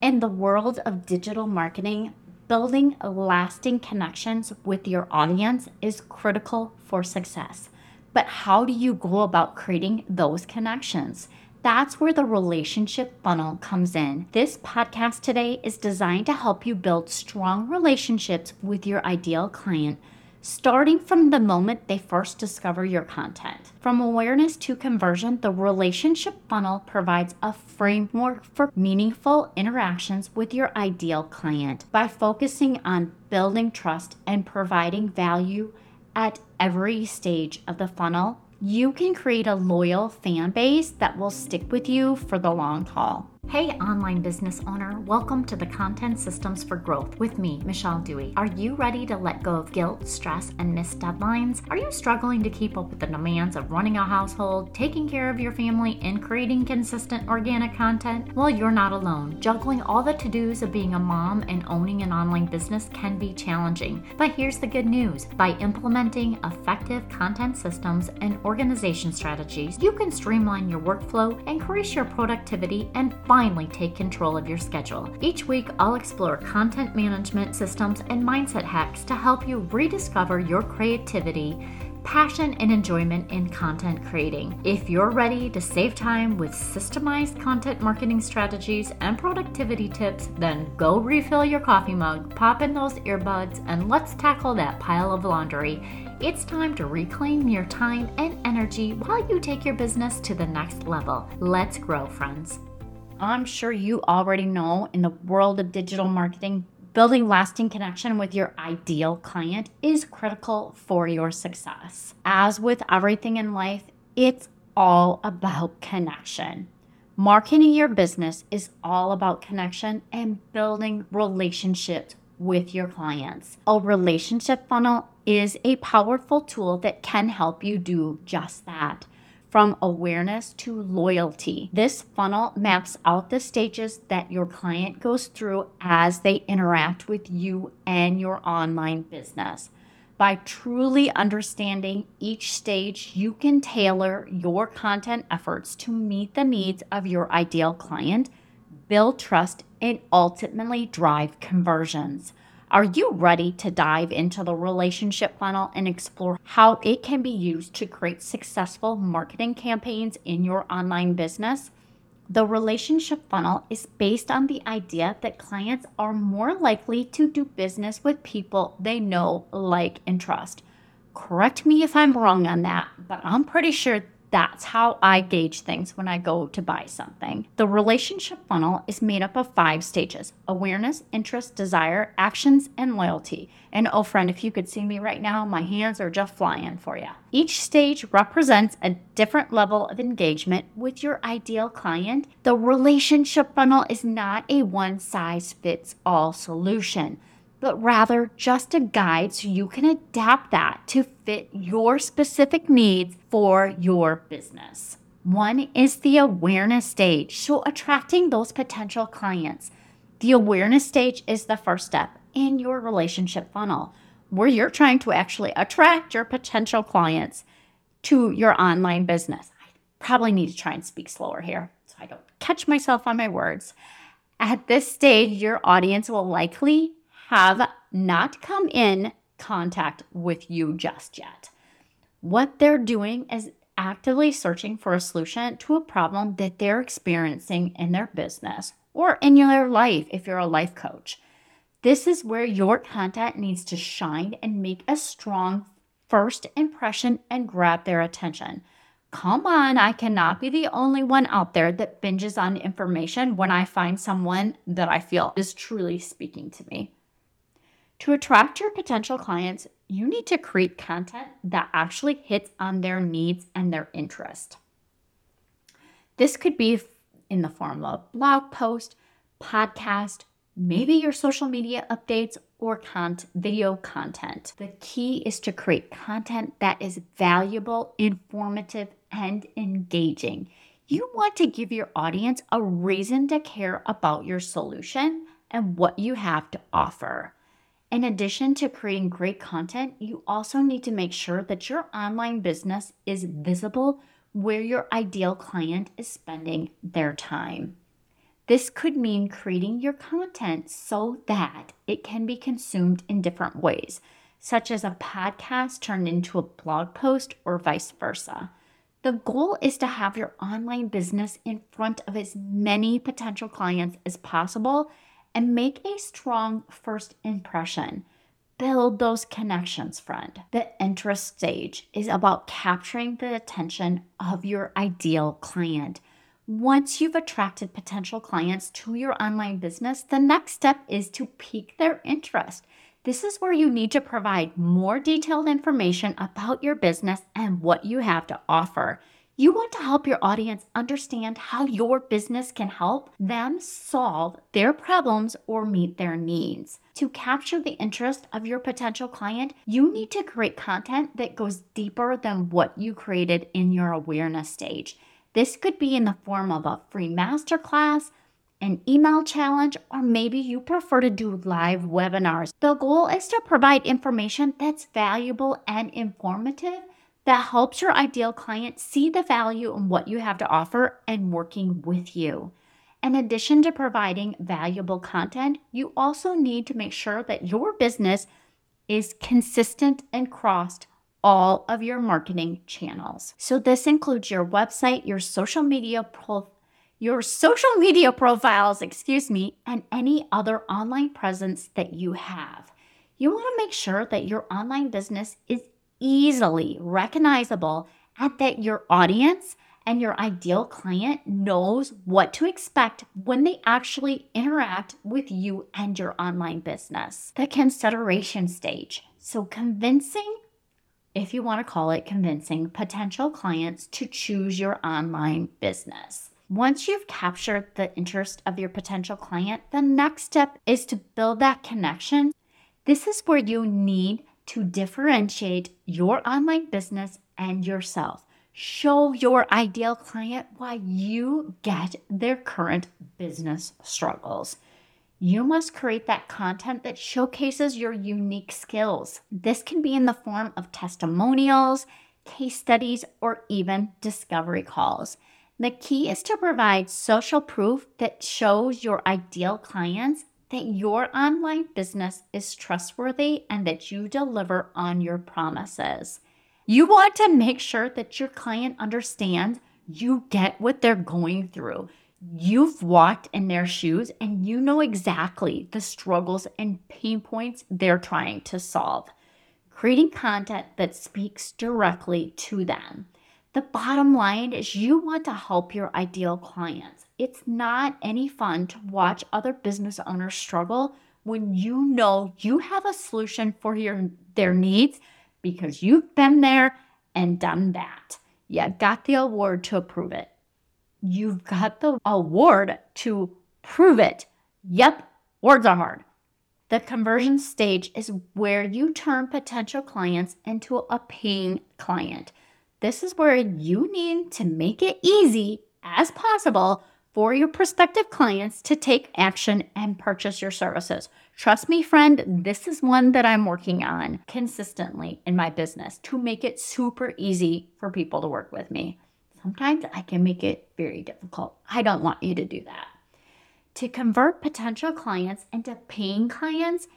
In the world of digital marketing, building lasting connections with your audience is critical for success. But how do you go about creating those connections? That's where the relationship funnel comes in. This podcast today is designed to help you build strong relationships with your ideal client starting from the moment they first discover your content. From awareness to conversion, the relationship funnel provides a framework for meaningful interactions with your ideal client by focusing on building trust and providing value at every stage of the funnel. You can create a loyal fan base that will stick with you for the long haul. Hey, online business owner, welcome to the Content Systems for Growth with me, Michelle Dewey. Are you ready to let go of guilt, stress, and missed deadlines? Are you struggling to keep up with the demands of running a household, taking care of your family, and creating consistent organic content? Well, you're not alone. Juggling all the to dos of being a mom and owning an online business can be challenging. But here's the good news by implementing effective content systems and organization strategies, you can streamline your workflow, increase your productivity, and finally take control of your schedule. Each week, I'll explore content management systems and mindset hacks to help you rediscover your creativity passion and enjoyment in content creating. If you're ready to save time with systemized content marketing strategies and productivity tips, then go refill your coffee mug, pop in those earbuds, and let's tackle that pile of laundry. It's time to reclaim your time and energy while you take your business to the next level. Let's grow, friends. I'm sure you already know in the world of digital marketing, building lasting connection with your ideal client is critical for your success. As with everything in life, it's all about connection. Marketing your business is all about connection and building relationships with your clients. A relationship funnel is a powerful tool that can help you do just that from awareness to loyalty. This funnel maps out the stages that your client goes through as they interact with you and your online business. By truly understanding each stage, you can tailor your content efforts to meet the needs of your ideal client, build trust, and ultimately drive conversions. Are you ready to dive into the relationship funnel and explore how it can be used to create successful marketing campaigns in your online business? The relationship funnel is based on the idea that clients are more likely to do business with people they know, like, and trust. Correct me if I'm wrong on that, but I'm pretty sure that's how I gauge things when I go to buy something. The relationship funnel is made up of five stages awareness, interest, desire, actions, and loyalty. And oh, friend, if you could see me right now, my hands are just flying for you. Each stage represents a different level of engagement with your ideal client. The relationship funnel is not a one size fits all solution but rather just a guide so you can adapt that to fit your specific needs for your business. One is the awareness stage, so attracting those potential clients. The awareness stage is the first step in your relationship funnel where you're trying to actually attract your potential clients to your online business. I probably need to try and speak slower here so I don't catch myself on my words. At this stage, your audience will likely have not come in contact with you just yet. What they're doing is actively searching for a solution to a problem that they're experiencing in their business or in your life if you're a life coach. This is where your content needs to shine and make a strong first impression and grab their attention. Come on, I cannot be the only one out there that binges on information when I find someone that I feel is truly speaking to me. To attract your potential clients, you need to create content that actually hits on their needs and their interest. This could be in the form of blog post, podcast, maybe your social media updates or content, video content. The key is to create content that is valuable, informative, and engaging. You want to give your audience a reason to care about your solution and what you have to offer. In addition to creating great content, you also need to make sure that your online business is visible where your ideal client is spending their time. This could mean creating your content so that it can be consumed in different ways, such as a podcast turned into a blog post or vice versa. The goal is to have your online business in front of as many potential clients as possible and make a strong first impression. Build those connections, friend. The interest stage is about capturing the attention of your ideal client. Once you've attracted potential clients to your online business, the next step is to pique their interest. This is where you need to provide more detailed information about your business and what you have to offer. You want to help your audience understand how your business can help them solve their problems or meet their needs. To capture the interest of your potential client, you need to create content that goes deeper than what you created in your awareness stage. This could be in the form of a free masterclass, an email challenge, or maybe you prefer to do live webinars. The goal is to provide information that's valuable and informative that helps your ideal client see the value in what you have to offer and working with you. In addition to providing valuable content, you also need to make sure that your business is consistent and across all of your marketing channels. So this includes your website, your social media pro- your social media profiles, excuse me, and any other online presence that you have. You want to make sure that your online business is easily recognizable and that your audience and your ideal client knows what to expect when they actually interact with you and your online business. The consideration stage. So, convincing, if you want to call it convincing, potential clients to choose your online business. Once you've captured the interest of your potential client, the next step is to build that connection. This is where you need to differentiate your online business and yourself. Show your ideal client why you get their current business struggles. You must create that content that showcases your unique skills. This can be in the form of testimonials, case studies, or even discovery calls. The key is to provide social proof that shows your ideal clients that your online business is trustworthy and that you deliver on your promises. You want to make sure that your client understands you get what they're going through. You've walked in their shoes and you know exactly the struggles and pain points they're trying to solve. Creating content that speaks directly to them. The bottom line is you want to help your ideal clients. It's not any fun to watch other business owners struggle when you know you have a solution for your their needs because you've been there and done that. You got the award to approve it. You've got the award to prove it. Yep, words are hard. The conversion stage is where you turn potential clients into a paying client. This is where you need to make it easy as possible for your prospective clients to take action and purchase your services. Trust me, friend, this is one that I'm working on consistently in my business to make it super easy for people to work with me. Sometimes I can make it very difficult. I don't want you to do that. To convert potential clients into paying clients,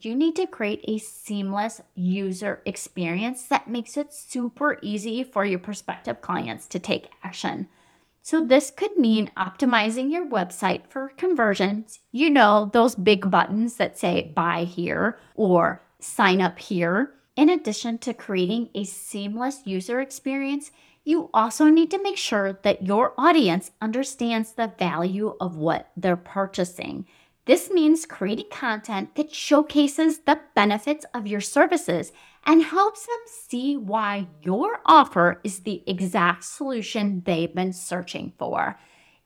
you need to create a seamless user experience that makes it super easy for your prospective clients to take action. So, this could mean optimizing your website for conversions. You know, those big buttons that say buy here or sign up here. In addition to creating a seamless user experience, you also need to make sure that your audience understands the value of what they're purchasing. This means creating content that showcases the benefits of your services and helps them see why your offer is the exact solution they've been searching for.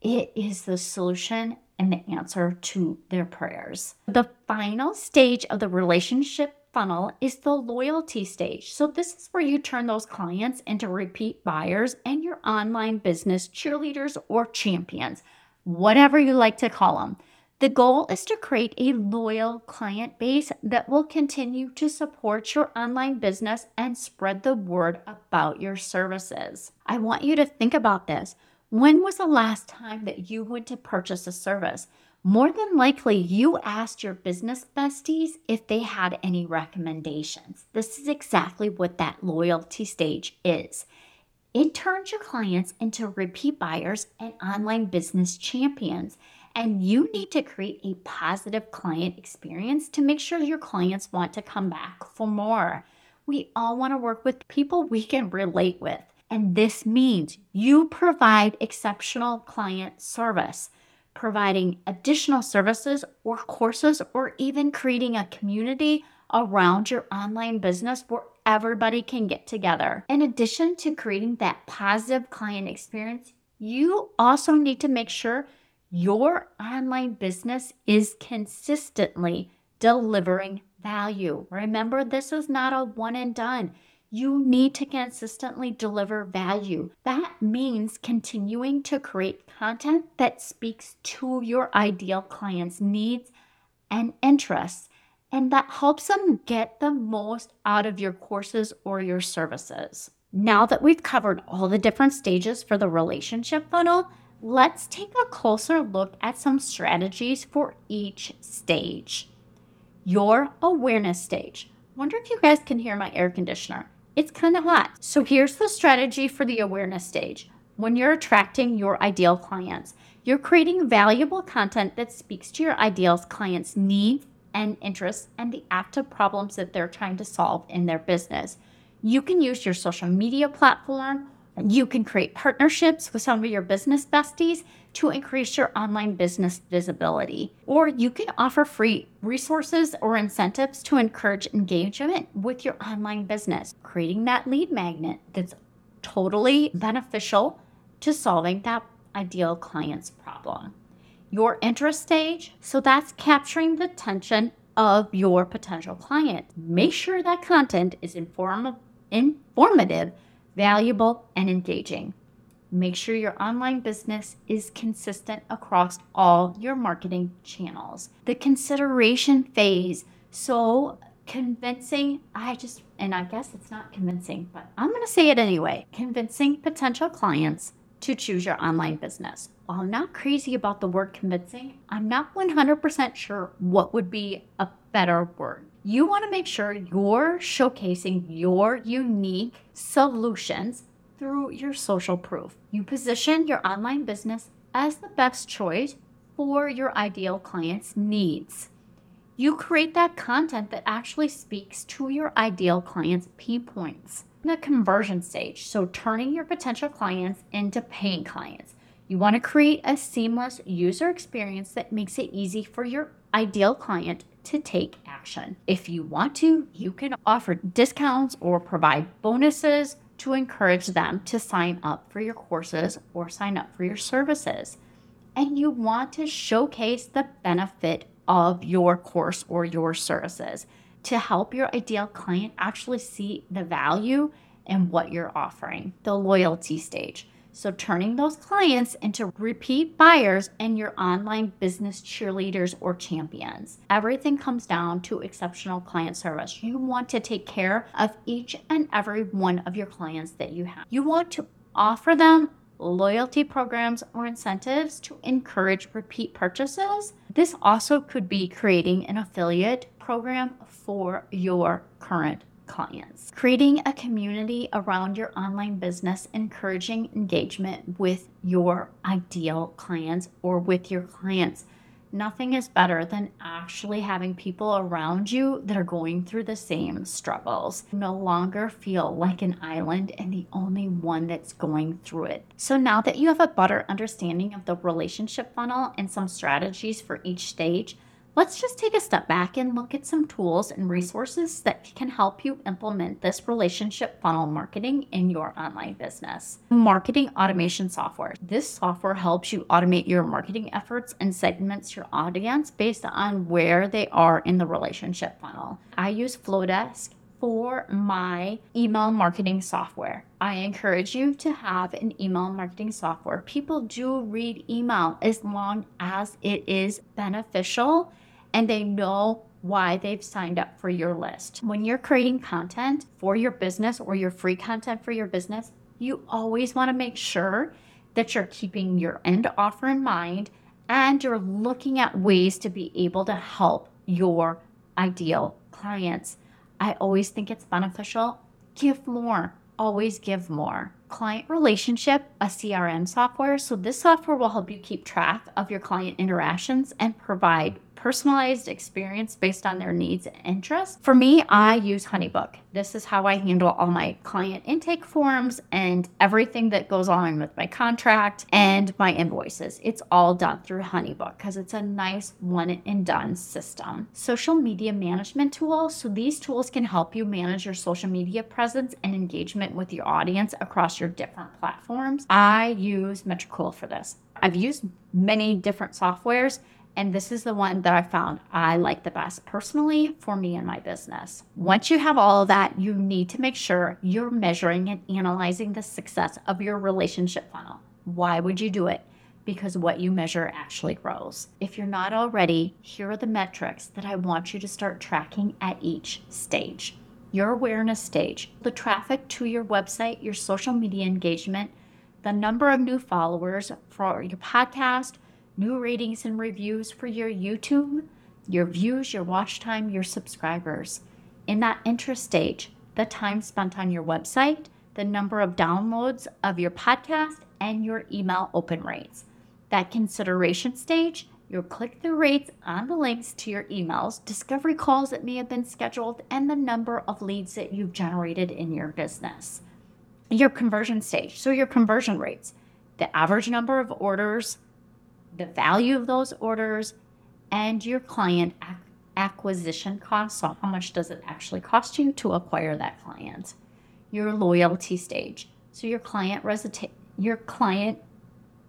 It is the solution and the answer to their prayers. The final stage of the relationship funnel is the loyalty stage. So, this is where you turn those clients into repeat buyers and your online business cheerleaders or champions, whatever you like to call them. The goal is to create a loyal client base that will continue to support your online business and spread the word about your services. I want you to think about this. When was the last time that you went to purchase a service? More than likely, you asked your business besties if they had any recommendations. This is exactly what that loyalty stage is. It turns your clients into repeat buyers and online business champions. And you need to create a positive client experience to make sure your clients want to come back for more. We all want to work with people we can relate with. And this means you provide exceptional client service, providing additional services or courses, or even creating a community around your online business where everybody can get together. In addition to creating that positive client experience, you also need to make sure your online business is consistently delivering value. Remember, this is not a one and done. You need to consistently deliver value. That means continuing to create content that speaks to your ideal client's needs and interests and that helps them get the most out of your courses or your services. Now that we've covered all the different stages for the relationship funnel, let's take a closer look at some strategies for each stage. Your awareness stage. Wonder if you guys can hear my air conditioner. It's kind of hot. So here's the strategy for the awareness stage. When you're attracting your ideal clients, you're creating valuable content that speaks to your ideal clients' needs and interests and the active problems that they're trying to solve in their business. You can use your social media platform. You can create partnerships with some of your business besties to increase your online business visibility. Or you can offer free resources or incentives to encourage engagement with your online business, creating that lead magnet that's totally beneficial to solving that ideal client's problem. Your interest stage, so that's capturing the attention of your potential client. Make sure that content is inform- informative, valuable, and engaging. Make sure your online business is consistent across all your marketing channels. The consideration phase. So, convincing, I just, and I guess it's not convincing, but I'm going to say it anyway convincing potential clients to choose your online business. While I'm not crazy about the word convincing, I'm not 100% sure what would be a better word. You want to make sure you're showcasing your unique solutions through your social proof. You position your online business as the best choice for your ideal client's needs. You create that content that actually speaks to your ideal client's pain points. In the conversion stage, so turning your potential clients into paying clients. You want to create a seamless user experience that makes it easy for your ideal client to take action. If you want to, you can offer discounts or provide bonuses to encourage them to sign up for your courses or sign up for your services. And you want to showcase the benefit of your course or your services to help your ideal client actually see the value in what you're offering. The loyalty stage. So, turning those clients into repeat buyers and your online business cheerleaders or champions. Everything comes down to exceptional client service. You want to take care of each and every one of your clients that you have. You want to offer them loyalty programs or incentives to encourage repeat purchases. This also could be creating an affiliate program for your current clients. Creating a community around your online business, encouraging engagement with your ideal clients or with your clients. Nothing is better than actually having people around you that are going through the same struggles. No longer feel like an island and the only one that's going through it. So, now that you have a better understanding of the relationship funnel and some strategies for each stage, Let's just take a step back and look at some tools and resources that can help you implement this relationship funnel marketing in your online business. Marketing automation software. This software helps you automate your marketing efforts and segments your audience based on where they are in the relationship funnel. I use Flodesk for my email marketing software. I encourage you to have an email marketing software. People do read email as long as it is beneficial and they know why they've signed up for your list. When you're creating content for your business or your free content for your business, you always want to make sure that you're keeping your end offer in mind and you're looking at ways to be able to help your ideal clients. I always think it's beneficial. Give more, always give more. Client Relationship, a CRM software. So, this software will help you keep track of your client interactions and provide personalized experience based on their needs and interests. For me, I use Honeybook. This is how I handle all my client intake forms and everything that goes on with my contract and my invoices. It's all done through Honeybook because it's a nice one and done system. Social media management tools. So these tools can help you manage your social media presence and engagement with your audience across your different platforms. I use Metricool for this. I've used many different softwares and this is the one that I found I like the best personally for me and my business. Once you have all of that, you need to make sure you're measuring and analyzing the success of your relationship funnel. Why would you do it? Because what you measure actually grows. If you're not already, here are the metrics that I want you to start tracking at each stage. Your awareness stage, the traffic to your website, your social media engagement, the number of new followers for your podcast, new ratings and reviews for your YouTube, your views, your watch time, your subscribers. In that interest stage, the time spent on your website, the number of downloads of your podcast, and your email open rates. That consideration stage, your click through rates on the links to your emails, discovery calls that may have been scheduled, and the number of leads that you've generated in your business. Your conversion stage, so your conversion rates, the average number of orders the value of those orders, and your client ac- acquisition cost. So, how much does it actually cost you to acquire that client? Your loyalty stage. So, your client resita- your client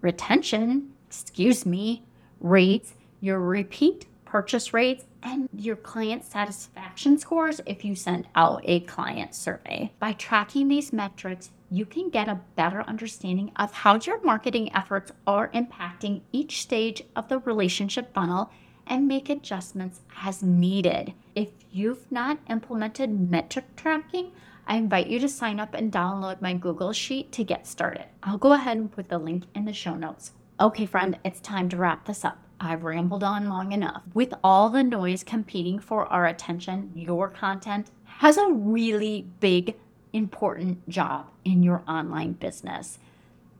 retention, excuse me, rates, your repeat purchase rates, and your client satisfaction scores if you send out a client survey. By tracking these metrics, you can get a better understanding of how your marketing efforts are impacting each stage of the relationship funnel and make adjustments as needed. If you've not implemented metric tracking, I invite you to sign up and download my Google Sheet to get started. I'll go ahead and put the link in the show notes. Okay, friend, it's time to wrap this up. I've rambled on long enough. With all the noise competing for our attention, your content has a really big important job in your online business.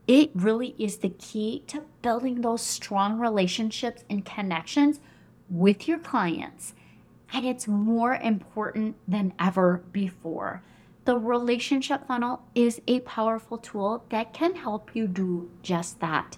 It really is the key to building those strong relationships and connections with your clients. And it's more important than ever before. The relationship funnel is a powerful tool that can help you do just that.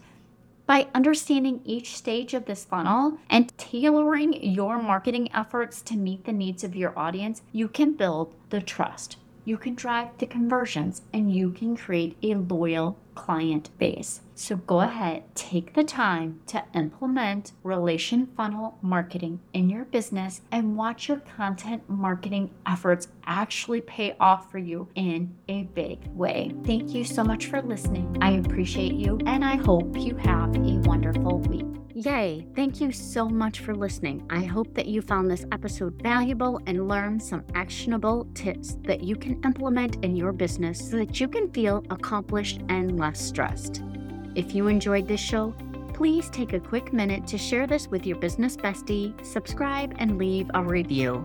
By understanding each stage of this funnel and tailoring your marketing efforts to meet the needs of your audience, you can build the trust. You can drive the conversions and you can create a loyal client base. So go ahead, take the time to implement relation funnel marketing in your business and watch your content marketing efforts actually pay off for you in a big way. Thank you so much for listening. I appreciate you and I hope you have a wonderful week. Yay! Thank you so much for listening. I hope that you found this episode valuable and learned some actionable tips that you can implement in your business so that you can feel accomplished and less stressed. If you enjoyed this show, please take a quick minute to share this with your business bestie, subscribe, and leave a review.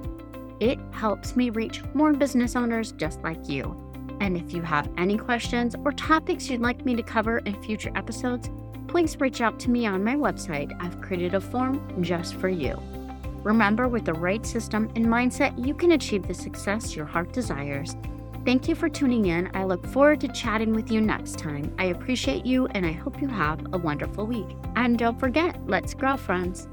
It helps me reach more business owners just like you. And if you have any questions or topics you'd like me to cover in future episodes, please reach out to me on my website. I've created a form just for you. Remember, with the right system and mindset, you can achieve the success your heart desires. Thank you for tuning in. I look forward to chatting with you next time. I appreciate you and I hope you have a wonderful week. And don't forget, let's grow, friends.